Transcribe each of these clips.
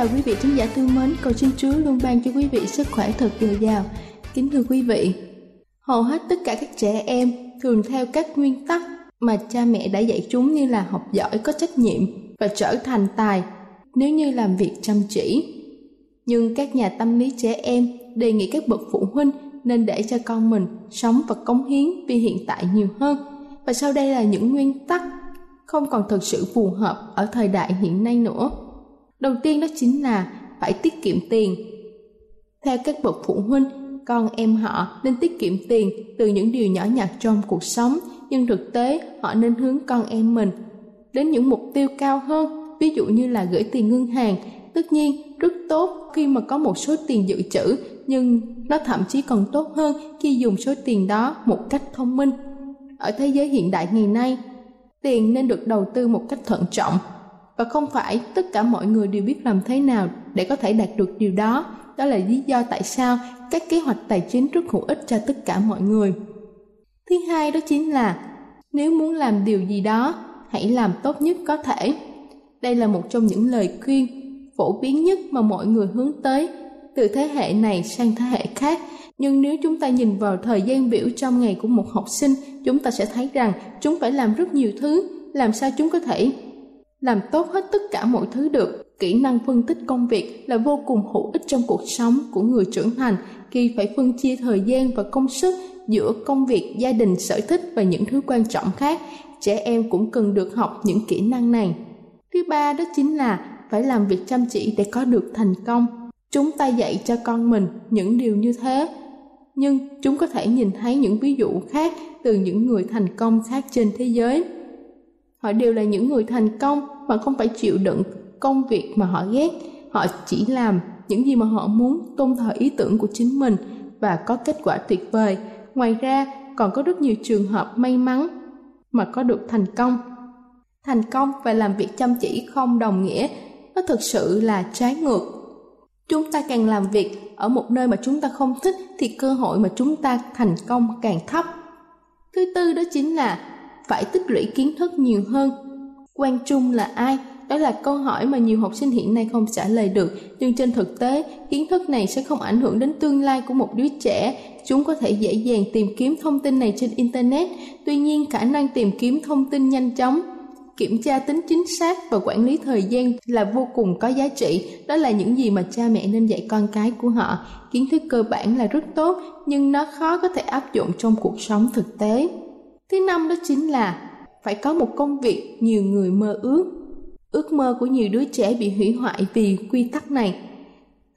chào quý vị khán giả thương mến, cầu xin Chúa luôn ban cho quý vị sức khỏe thật dồi dào. Kính thưa quý vị, hầu hết tất cả các trẻ em thường theo các nguyên tắc mà cha mẹ đã dạy chúng như là học giỏi, có trách nhiệm và trở thành tài nếu như làm việc chăm chỉ. Nhưng các nhà tâm lý trẻ em đề nghị các bậc phụ huynh nên để cho con mình sống và cống hiến vì hiện tại nhiều hơn. Và sau đây là những nguyên tắc không còn thực sự phù hợp ở thời đại hiện nay nữa. Đầu tiên đó chính là phải tiết kiệm tiền. Theo các bậc phụ huynh, con em họ nên tiết kiệm tiền từ những điều nhỏ nhặt trong cuộc sống, nhưng thực tế họ nên hướng con em mình đến những mục tiêu cao hơn, ví dụ như là gửi tiền ngân hàng. Tất nhiên, rất tốt khi mà có một số tiền dự trữ, nhưng nó thậm chí còn tốt hơn khi dùng số tiền đó một cách thông minh. Ở thế giới hiện đại ngày nay, tiền nên được đầu tư một cách thận trọng và không phải tất cả mọi người đều biết làm thế nào để có thể đạt được điều đó. Đó là lý do tại sao các kế hoạch tài chính rất hữu ích cho tất cả mọi người. Thứ hai đó chính là, nếu muốn làm điều gì đó, hãy làm tốt nhất có thể. Đây là một trong những lời khuyên phổ biến nhất mà mọi người hướng tới từ thế hệ này sang thế hệ khác. Nhưng nếu chúng ta nhìn vào thời gian biểu trong ngày của một học sinh, chúng ta sẽ thấy rằng chúng phải làm rất nhiều thứ. Làm sao chúng có thể làm tốt hết tất cả mọi thứ được. Kỹ năng phân tích công việc là vô cùng hữu ích trong cuộc sống của người trưởng thành khi phải phân chia thời gian và công sức giữa công việc, gia đình, sở thích và những thứ quan trọng khác. Trẻ em cũng cần được học những kỹ năng này. Thứ ba đó chính là phải làm việc chăm chỉ để có được thành công. Chúng ta dạy cho con mình những điều như thế. Nhưng chúng có thể nhìn thấy những ví dụ khác từ những người thành công khác trên thế giới họ đều là những người thành công mà không phải chịu đựng công việc mà họ ghét. Họ chỉ làm những gì mà họ muốn, tôn thờ ý tưởng của chính mình và có kết quả tuyệt vời. Ngoài ra, còn có rất nhiều trường hợp may mắn mà có được thành công. Thành công và làm việc chăm chỉ không đồng nghĩa, nó thực sự là trái ngược. Chúng ta càng làm việc ở một nơi mà chúng ta không thích thì cơ hội mà chúng ta thành công càng thấp. Thứ tư đó chính là phải tích lũy kiến thức nhiều hơn. Quan trung là ai? Đó là câu hỏi mà nhiều học sinh hiện nay không trả lời được. Nhưng trên thực tế, kiến thức này sẽ không ảnh hưởng đến tương lai của một đứa trẻ. Chúng có thể dễ dàng tìm kiếm thông tin này trên internet. Tuy nhiên, khả năng tìm kiếm thông tin nhanh chóng, kiểm tra tính chính xác và quản lý thời gian là vô cùng có giá trị. Đó là những gì mà cha mẹ nên dạy con cái của họ. Kiến thức cơ bản là rất tốt, nhưng nó khó có thể áp dụng trong cuộc sống thực tế thứ năm đó chính là phải có một công việc nhiều người mơ ước. Ước mơ của nhiều đứa trẻ bị hủy hoại vì quy tắc này.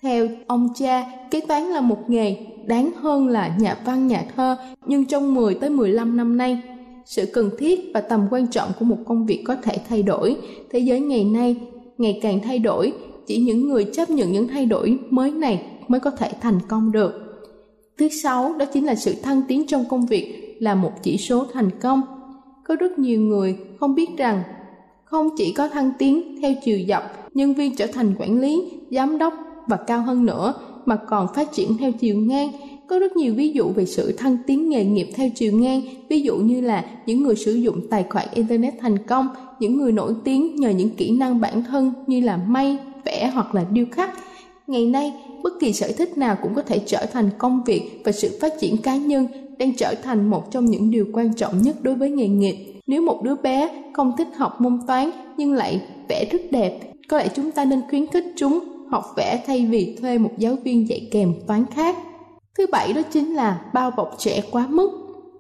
Theo ông cha, kế toán là một nghề, đáng hơn là nhà văn, nhà thơ. Nhưng trong 10 tới 15 năm nay, sự cần thiết và tầm quan trọng của một công việc có thể thay đổi. Thế giới ngày nay ngày càng thay đổi, chỉ những người chấp nhận những thay đổi mới này mới có thể thành công được. Thứ sáu đó chính là sự thăng tiến trong công việc là một chỉ số thành công. Có rất nhiều người không biết rằng không chỉ có thăng tiến theo chiều dọc, nhân viên trở thành quản lý, giám đốc và cao hơn nữa, mà còn phát triển theo chiều ngang. Có rất nhiều ví dụ về sự thăng tiến nghề nghiệp theo chiều ngang, ví dụ như là những người sử dụng tài khoản internet thành công, những người nổi tiếng nhờ những kỹ năng bản thân như là may, vẽ hoặc là điêu khắc. Ngày nay, bất kỳ sở thích nào cũng có thể trở thành công việc và sự phát triển cá nhân đang trở thành một trong những điều quan trọng nhất đối với nghề nghiệp. Nếu một đứa bé không thích học môn toán nhưng lại vẽ rất đẹp, có lẽ chúng ta nên khuyến khích chúng học vẽ thay vì thuê một giáo viên dạy kèm toán khác. Thứ bảy đó chính là bao bọc trẻ quá mức.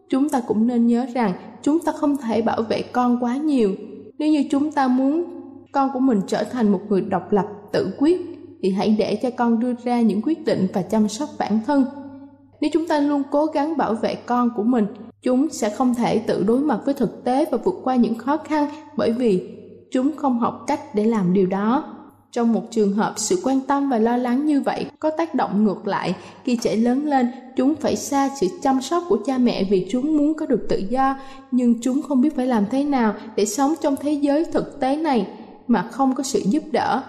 Chúng ta cũng nên nhớ rằng chúng ta không thể bảo vệ con quá nhiều. Nếu như chúng ta muốn con của mình trở thành một người độc lập, tự quyết, thì hãy để cho con đưa ra những quyết định và chăm sóc bản thân nếu chúng ta luôn cố gắng bảo vệ con của mình, chúng sẽ không thể tự đối mặt với thực tế và vượt qua những khó khăn bởi vì chúng không học cách để làm điều đó. Trong một trường hợp sự quan tâm và lo lắng như vậy có tác động ngược lại, khi trẻ lớn lên, chúng phải xa sự chăm sóc của cha mẹ vì chúng muốn có được tự do, nhưng chúng không biết phải làm thế nào để sống trong thế giới thực tế này mà không có sự giúp đỡ.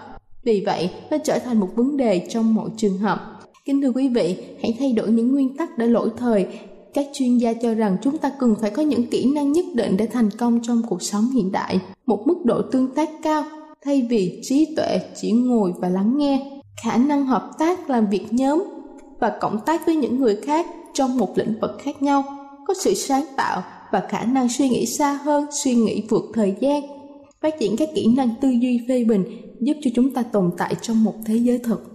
Vì vậy, nó trở thành một vấn đề trong mọi trường hợp kính thưa quý vị, hãy thay đổi những nguyên tắc đã lỗi thời. Các chuyên gia cho rằng chúng ta cần phải có những kỹ năng nhất định để thành công trong cuộc sống hiện đại. Một mức độ tương tác cao, thay vì trí tuệ chỉ ngồi và lắng nghe. Khả năng hợp tác làm việc nhóm và cộng tác với những người khác trong một lĩnh vực khác nhau có sự sáng tạo và khả năng suy nghĩ xa hơn, suy nghĩ vượt thời gian. Phát triển các kỹ năng tư duy phê bình giúp cho chúng ta tồn tại trong một thế giới thực.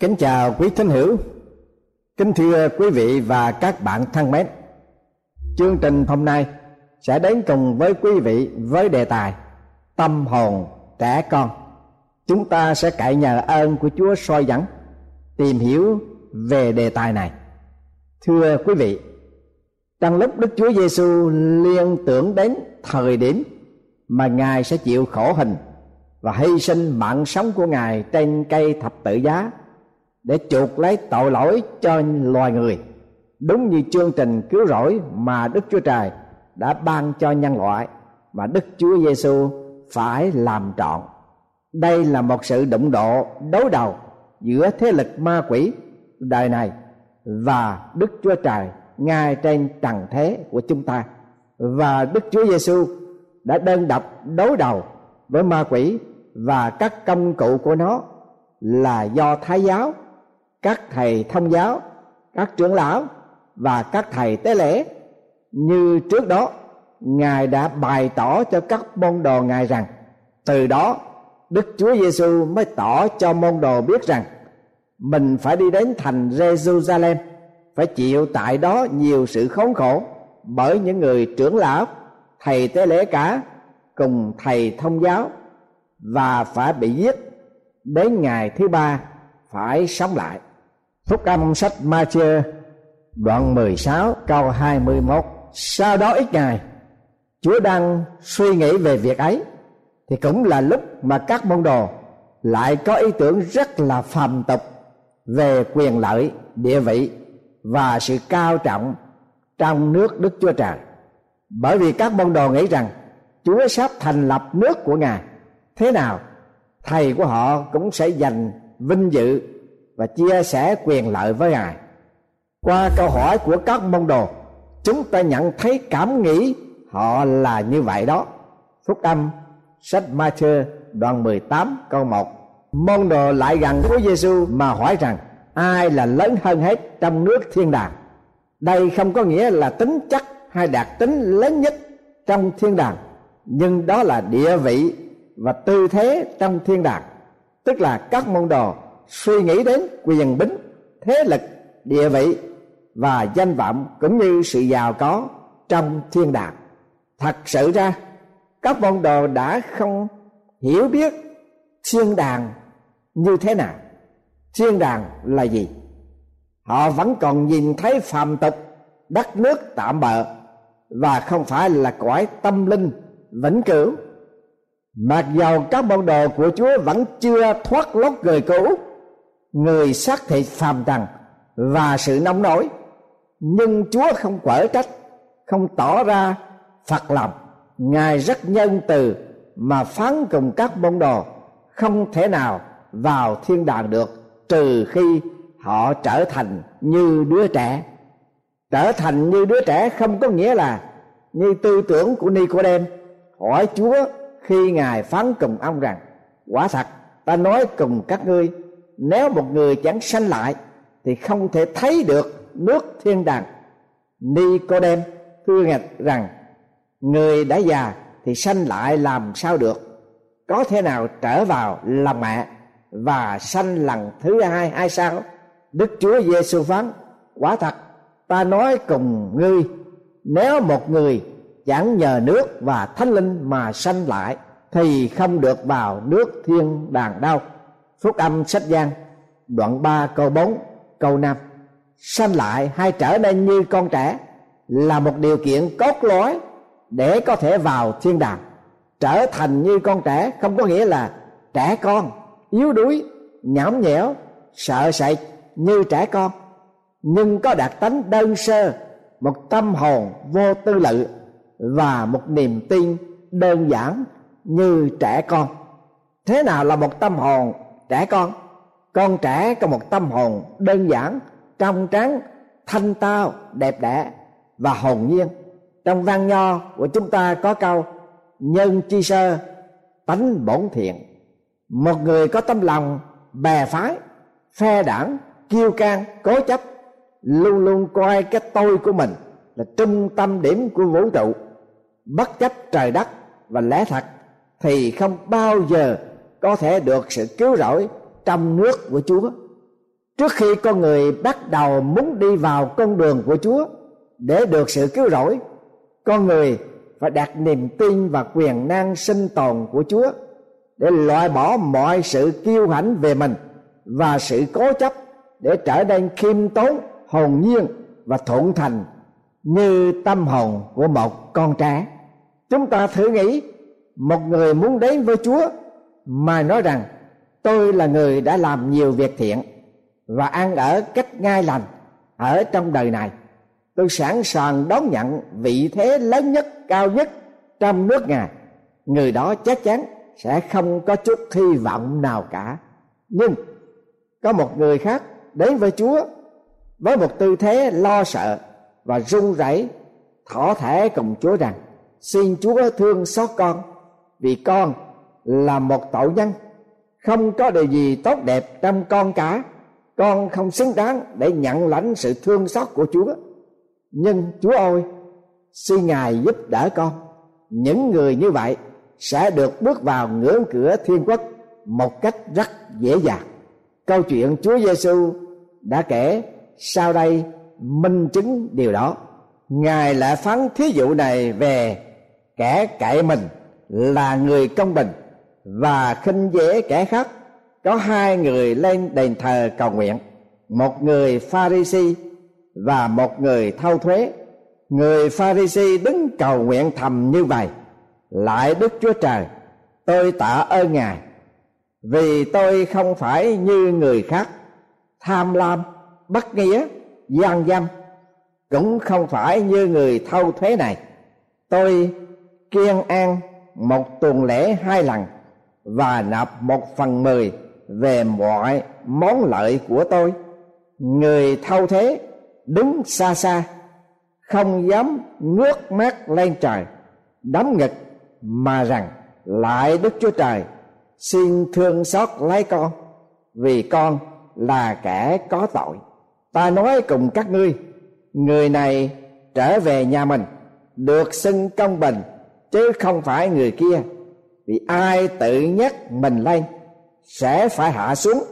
Kính chào quý thính hữu, kính thưa quý vị và các bạn thân mến. Chương trình hôm nay sẽ đến cùng với quý vị với đề tài tâm hồn trẻ con. Chúng ta sẽ cậy nhờ ơn của Chúa soi dẫn, tìm hiểu về đề tài này. Thưa quý vị, trong lúc Đức Chúa Giêsu liên tưởng đến thời điểm mà Ngài sẽ chịu khổ hình và hy sinh mạng sống của Ngài trên cây thập tự giá để chuộc lấy tội lỗi cho loài người đúng như chương trình cứu rỗi mà Đức Chúa Trời đã ban cho nhân loại mà Đức Chúa Giêsu phải làm trọn. Đây là một sự đụng độ đối đầu giữa thế lực ma quỷ đời này và Đức Chúa Trời ngay trên trần thế của chúng ta. Và Đức Chúa Giêsu đã đơn độc đối đầu với ma quỷ và các công cụ của nó là do thái giáo các thầy thông giáo, các trưởng lão và các thầy tế lễ. Như trước đó, ngài đã bày tỏ cho các môn đồ ngài rằng, từ đó đức chúa giêsu mới tỏ cho môn đồ biết rằng, mình phải đi đến thành jerusalem phải chịu tại đó nhiều sự khốn khổ bởi những người trưởng lão, thầy tế lễ cả, cùng thầy thông giáo và phải bị giết đến ngày thứ ba phải sống lại. Phúc âm sách Ma-chơ đoạn 16 câu 21 Sau đó ít ngày Chúa đang suy nghĩ về việc ấy. Thì cũng là lúc mà các môn đồ Lại có ý tưởng rất là phàm tục Về quyền lợi, địa vị Và sự cao trọng Trong nước Đức Chúa Trời. Bởi vì các môn đồ nghĩ rằng Chúa sắp thành lập nước của Ngài Thế nào Thầy của họ cũng sẽ giành vinh dự và chia sẻ quyền lợi với ngài. Qua câu hỏi của các môn đồ, chúng ta nhận thấy cảm nghĩ họ là như vậy đó. Phúc âm, sách Matthew đoạn 18 câu 1 môn đồ lại gần Chúa Giêsu mà hỏi rằng, ai là lớn hơn hết trong nước thiên đàng? Đây không có nghĩa là tính chất hay đạt tính lớn nhất trong thiên đàng, nhưng đó là địa vị và tư thế trong thiên đàng. Tức là các môn đồ suy nghĩ đến quyền bính, thế lực, địa vị và danh vọng cũng như sự giàu có trong thiên đàng. Thật sự ra, các môn đồ đã không hiểu biết thiên đàng như thế nào. Thiên đàng là gì? Họ vẫn còn nhìn thấy phàm tục, đất nước tạm bợ và không phải là cõi tâm linh, vĩnh cửu. Mặc dầu các môn đồ của chúa vẫn chưa thoát lót người cũ người xác thịt phàm trần và sự nóng nổi. Nhưng chúa không quở trách, không tỏ ra phật lòng. Ngài rất nhân từ mà phán cùng các môn đồ, không thể nào vào thiên đàng được, trừ khi họ trở thành như đứa trẻ. Trở thành như đứa trẻ không có nghĩa là như tư tưởng của Nicodem hỏi Chúa khi ngài phán cùng ông rằng, quả thật, ta nói cùng các ngươi nếu một người chẳng sanh lại, thì không thể thấy được nước thiên đàng. Nicodem thưa ngạch rằng, người đã già thì sanh lại làm sao được? Có thể nào trở vào lòng mẹ và sanh lần thứ hai hay sao? Đức chúa giêsu phán, quả thật, ta nói cùng ngươi, nếu một người chẳng nhờ nước và thánh linh mà sanh lại, thì không được vào nước thiên đàng đâu. Phúc âm sách Giang, đoạn 3 câu 4 câu 5 sanh lại hay trở nên như con trẻ là một điều kiện cốt lõi để có thể vào thiên đàng. Trở thành như con trẻ không có nghĩa là trẻ con, yếu đuối, nhõm nhẽo, sợ sệt như trẻ con. Nhưng có đặc tánh đơn sơ, một tâm hồn vô tư lự và một niềm tin đơn giản như trẻ con. Thế nào là một tâm hồn trẻ con con trẻ có một tâm hồn đơn giản, trong trắng, thanh tao, đẹp đẽ và hồn nhiên. Trong văn nho của chúng ta có câu, nhân chi sơ, tánh bổn thiện. Một người có tâm lòng bè phái, phe đảng, kiêu can cố chấp, luôn luôn coi cái tôi của mình là trung tâm điểm của vũ trụ. Bất chấp trời đất và lẽ thật, thì không bao giờ có thể được sự cứu rỗi trong nước của Chúa. Trước khi con người bắt đầu muốn đi vào con đường của chúa, để được sự cứu rỗi, con người phải đặt niềm tin và quyền năng sinh tồn của chúa để loại bỏ mọi sự kiêu hãnh về mình và sự cố chấp để trở nên khiêm tốn, hồn nhiên và thuận thành như tâm hồn của một con trẻ chúng ta thử nghĩ, một người muốn đến với chúa mà nói rằng, tôi là người đã làm nhiều việc thiện và ăn ở cách ngay lành ở trong đời này. Tôi sẵn sàng đón nhận vị thế lớn nhất, cao nhất trong nước ngài. Người đó chắc chắn sẽ không có chút hy vọng nào cả. Nhưng có một người khác đến với chúa với một tư thế lo sợ và run rẩy, thỏ thẻ cùng chúa rằng, xin chúa thương xót con, vì con là một tội nhân. Không có điều gì tốt đẹp trong con cả. Con không xứng đáng để nhận lãnh sự thương xót của chúa. Nhưng chúa ơi, xin ngài giúp đỡ con. Những người như vậy sẽ được bước vào ngưỡng cửa thiên quốc một cách rất dễ dàng. Câu chuyện chúa giêsu đã kể sau đây minh chứng điều đó. Ngài lại phán thí dụ này về kẻ cậy mình là người công bình và khinh dễ kẻ khác, có hai người lên đền thờ cầu nguyện, một người pha ri si và một người thâu thuế. Người pha ri si đứng cầu nguyện thầm như vậy, lại đức chúa trời, tôi tạ ơn ngài, vì tôi không phải như người khác, tham lam, bất nghĩa, gian dâm, cũng không phải như người thâu thuế này. Tôi kiên an một tuần lễ hai lần và nạp một phần mười về mọi món lợi của tôi. Người thâu thế đứng xa xa, không dám ngước mắt lên trời đấm ngực mà rằng lại đức chúa trời, xin thương xót lấy con, vì con là kẻ có tội. Ta nói cùng các ngươi, người này trở về nhà mình, được xưng công bình, chứ không phải người kia vì ai tự nhắc mình lên, sẽ phải hạ xuống.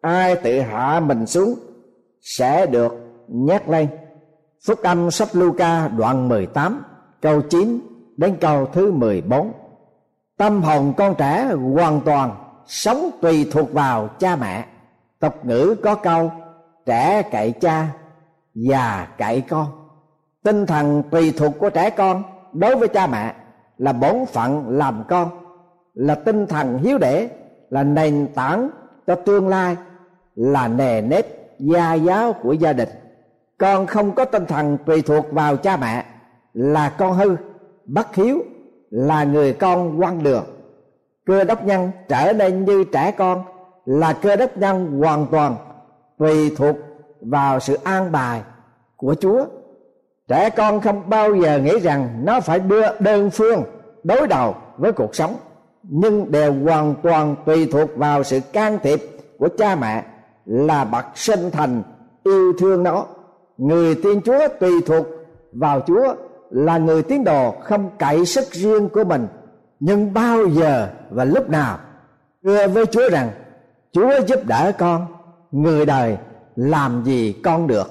Ai tự hạ mình xuống, sẽ được nhắc lên. Phúc âm sách Luca đoạn 18 câu 9 đến câu thứ 14 Tâm hồn con trẻ hoàn toàn sống tùy thuộc vào cha mẹ. Tục ngữ có câu, trẻ cậy cha, già cậy con. Tinh thần tùy thuộc của trẻ con đối với cha mẹ là bổn phận làm con là tinh thần hiếu đễ là nền tảng cho tương lai, là nề nếp gia giáo của gia đình. Con không có tinh thần tùy thuộc vào cha mẹ, là con hư, bất hiếu, là người con quăng đường cơ đốc nhân trở nên như trẻ con, là cơ đốc nhân hoàn toàn tùy thuộc vào sự an bài của chúa. Trẻ con không bao giờ nghĩ rằng nó phải đưa đơn phương đối đầu với cuộc sống nhưng đều hoàn toàn tùy thuộc vào sự can thiệp của cha mẹ là bậc sinh thành yêu thương nó. Người tiên chúa tùy thuộc vào chúa là người tín đồ không cậy sức riêng của mình. Nhưng bao giờ và lúc nào, thưa với chúa rằng, chúa giúp đỡ con, người đời làm gì con được.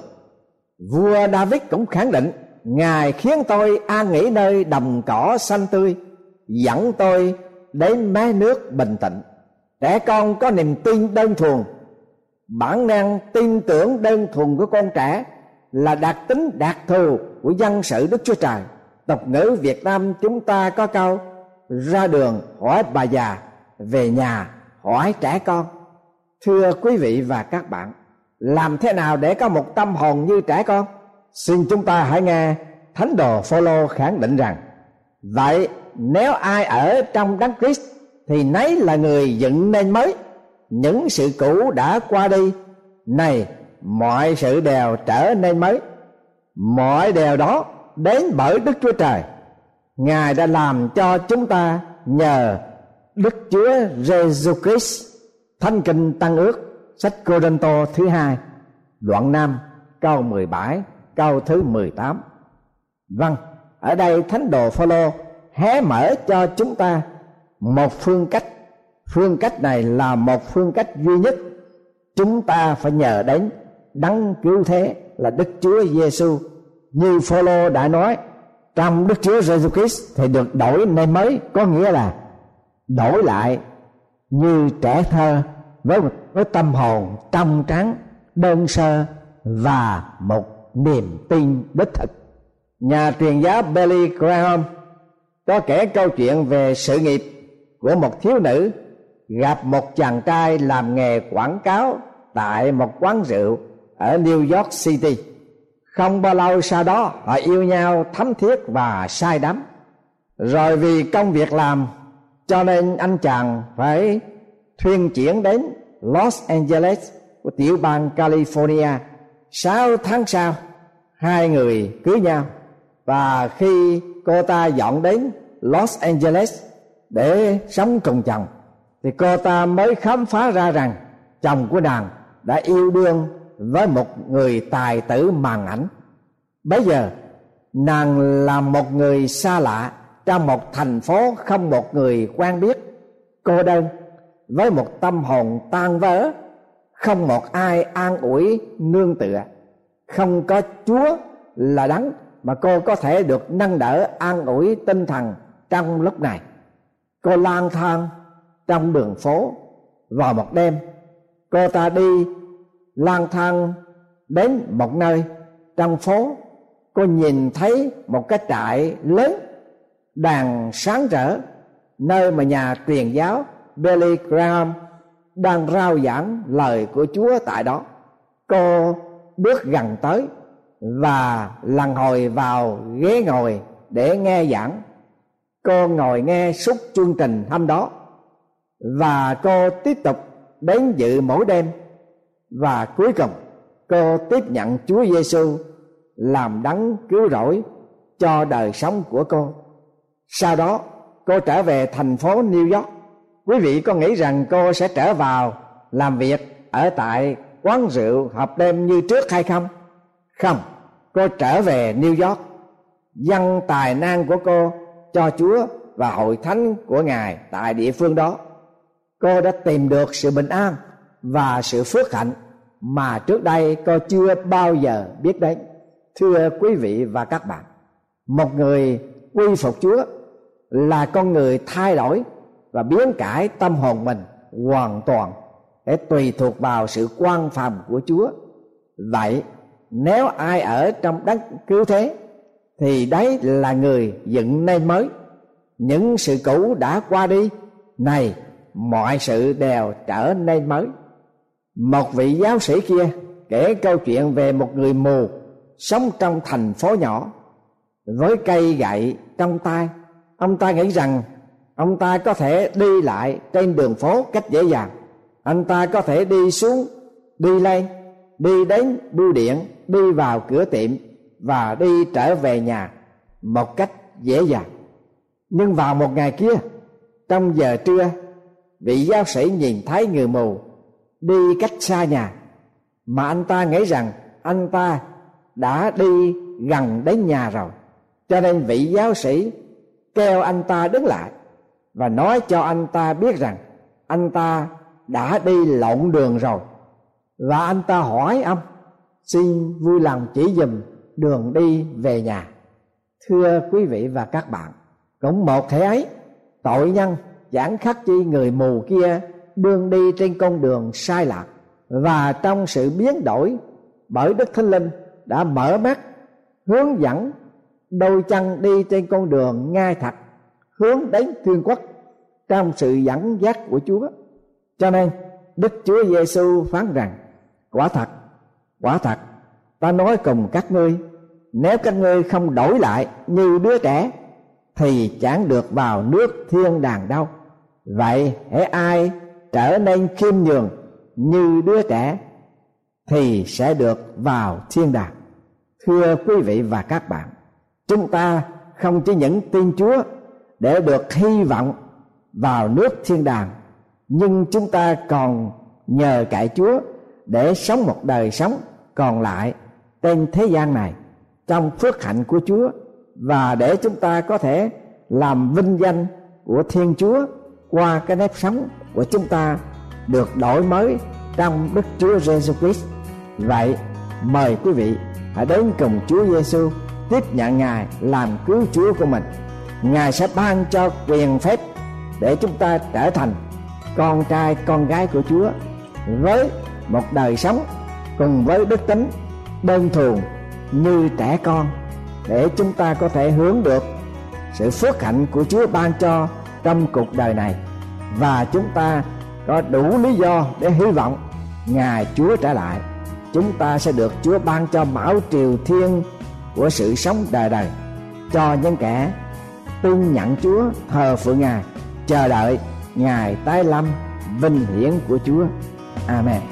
Vua david cũng khẳng định, ngài khiến tôi an nghỉ nơi đồng cỏ xanh tươi, dẫn tôi đến mé nước bình tĩnh. Trẻ con có niềm tin đơn thuần. Bản năng tin tưởng đơn thuần của con trẻ là đặc tính đặc thù của dân sự đức chúa trời. Tục ngữ việt nam chúng ta có câu, ra đường hỏi bà già, về nhà hỏi trẻ con. Thưa quý vị và các bạn, làm thế nào để có một tâm hồn như trẻ con? Xin chúng ta hãy nghe thánh đồ phaolô khẳng định rằng, vậy nếu ai ở trong đấng Christ thì nấy là người dựng nên mới. Những sự cũ đã qua đi, này, mọi sự đều trở nên mới. Mọi điều đó đến bởi đức chúa trời. Ngài đã làm cho chúng ta nhờ đức chúa Jesus christ. Thánh kinh tăng ước, sách cô tô thứ hai, đoạn 5 câu 17 câu thứ 18 vâng ở đây thánh đồ phaolô hé mở cho chúng ta một phương cách. Phương cách này là một phương cách duy nhất. Chúng ta phải nhờ đến đấng cứu thế là Đức Chúa Giêsu như Phaolô đã nói, trong Đức Chúa Giêsu Christ thì được đổi nên mới, có nghĩa là đổi lại như trẻ thơ với với tâm hồn trong trắng, đơn sơ và một niềm tin đích thực. Nhà truyền giáo Billy Graham có kể câu chuyện về sự nghiệp của một thiếu nữ gặp một chàng trai làm nghề quảng cáo tại một quán rượu ở New York City. Không bao lâu sau đó họ yêu nhau thấm thiết và say đắm. Rồi vì công việc làm cho nên anh chàng phải thuyên chuyển đến Los Angeles của tiểu bang California. Sáu tháng sau, hai người cưới nhau và khi cô ta dọn đến Los Angeles để sống cùng chồng. Thì cô ta mới khám phá ra rằng chồng của nàng đã yêu đương với một người tài tử màn ảnh. Bấy giờ, nàng là một người xa lạ trong một thành phố không một người quen biết, cô đơn, với một tâm hồn tan vỡ, không một ai an ủi nương tựa, không có chúa là đắng mà cô có thể được nâng đỡ an ủi tinh thần trong lúc này. Cô lang thang trong đường phố. Vào một đêm, cô ta đi lang thang đến một nơi trong phố. Cô nhìn thấy một cái trại lớn đàn sáng rỡ, nơi mà nhà truyền giáo Billy Graham đang rao giảng lời của Chúa tại đó. Cô bước gần tới và lần hồi vào ghế ngồi để nghe giảng. Cô ngồi nghe suốt chương trình hôm đó và cô tiếp tục đến dự mỗi đêm và cuối cùng, cô tiếp nhận Chúa Giêsu làm đấng cứu rỗi cho đời sống của cô. Sau đó, cô trở về thành phố New York. Quý vị có nghĩ rằng cô sẽ trở vào làm việc ở tại quán rượu họp đêm như trước hay không? Không, cô trở về New York. Dâng tài năng của cô cho Chúa và hội thánh của Ngài tại địa phương đó. Cô đã tìm được sự bình an và sự phước hạnh mà trước đây cô chưa bao giờ biết đến. Thưa quý vị và các bạn một người quy phục chúa là con người thay đổi và biến cải tâm hồn mình hoàn toàn. Để tùy thuộc vào sự quan phòng của chúa. Vậy nếu ai ở trong đất cứu thế, thì đấy là người dựng nên mới. Những sự cũ đã qua đi, này, mọi sự đều trở nên mới. Một vị giáo sĩ kia kể câu chuyện về một người mù sống trong thành phố nhỏ, với cây gậy trong tay. Ông ta nghĩ rằng ông ta có thể đi lại trên đường phố cách dễ dàng. Anh ta có thể đi xuống, đi lên, đi đến bưu điện đi vào cửa tiệm và đi trở về nhà một cách dễ dàng. Nhưng vào một ngày kia, trong giờ trưa, vị giáo sĩ nhìn thấy người mù đi cách xa nhà, mà anh ta nghĩ rằng anh ta đã đi gần đến nhà rồi. Cho nên vị giáo sĩ kêu anh ta đứng lại và nói cho anh ta biết rằng anh ta đã đi lộn đường rồi. Và anh ta hỏi ông xin vui lòng chỉ dùm đường đi về nhà thưa quý vị và các bạn cũng một thể ấy tội nhân giảng khắc chi người mù kia đương đi trên con đường sai lạc và trong sự biến đổi bởi đức thánh linh đã mở mắt hướng dẫn đôi chân đi trên con đường ngay thật hướng đến thiên quốc trong sự dẫn dắt của Chúa. Cho nên Đức Chúa Giêsu phán rằng: Quả thật, quả thật, ta nói cùng các ngươi, nếu các ngươi không đổi lại như đứa trẻ thì chẳng được vào nước thiên đàng đâu. Vậy hễ ai trở nên khiêm nhường như đứa trẻ thì sẽ được vào thiên đàng thưa quý vị và các bạn chúng ta không chỉ những tin chúa để được hy vọng vào nước thiên đàng nhưng chúng ta còn nhờ cậy chúa để sống một đời sống còn lại trên thế gian này trong phước hạnh của chúa và để chúng ta có thể làm vinh danh của thiên chúa qua cái nếp sống của chúng ta được đổi mới trong Đức Chúa Giêsu Christ. Vậy, mời quý vị hãy đến cùng Chúa Giêsu tiếp nhận Ngài làm cứu Chúa của mình. Ngài sẽ ban cho quyền phép để chúng ta trở thành con trai con gái của Chúa với một đời sống cùng với đức tính đơn thuần như trẻ con, để chúng ta có thể hướng được sự phước hạnh của Chúa ban cho trong cuộc đời này và chúng ta có đủ lý do để hy vọng ngày Chúa trở lại chúng ta sẽ được Chúa ban cho mão triều thiên của sự sống đời đời, cho những kẻ tin nhận Chúa thờ phượng Ngài, chờ đợi Ngài tái lâm vinh hiển của Chúa. Amen.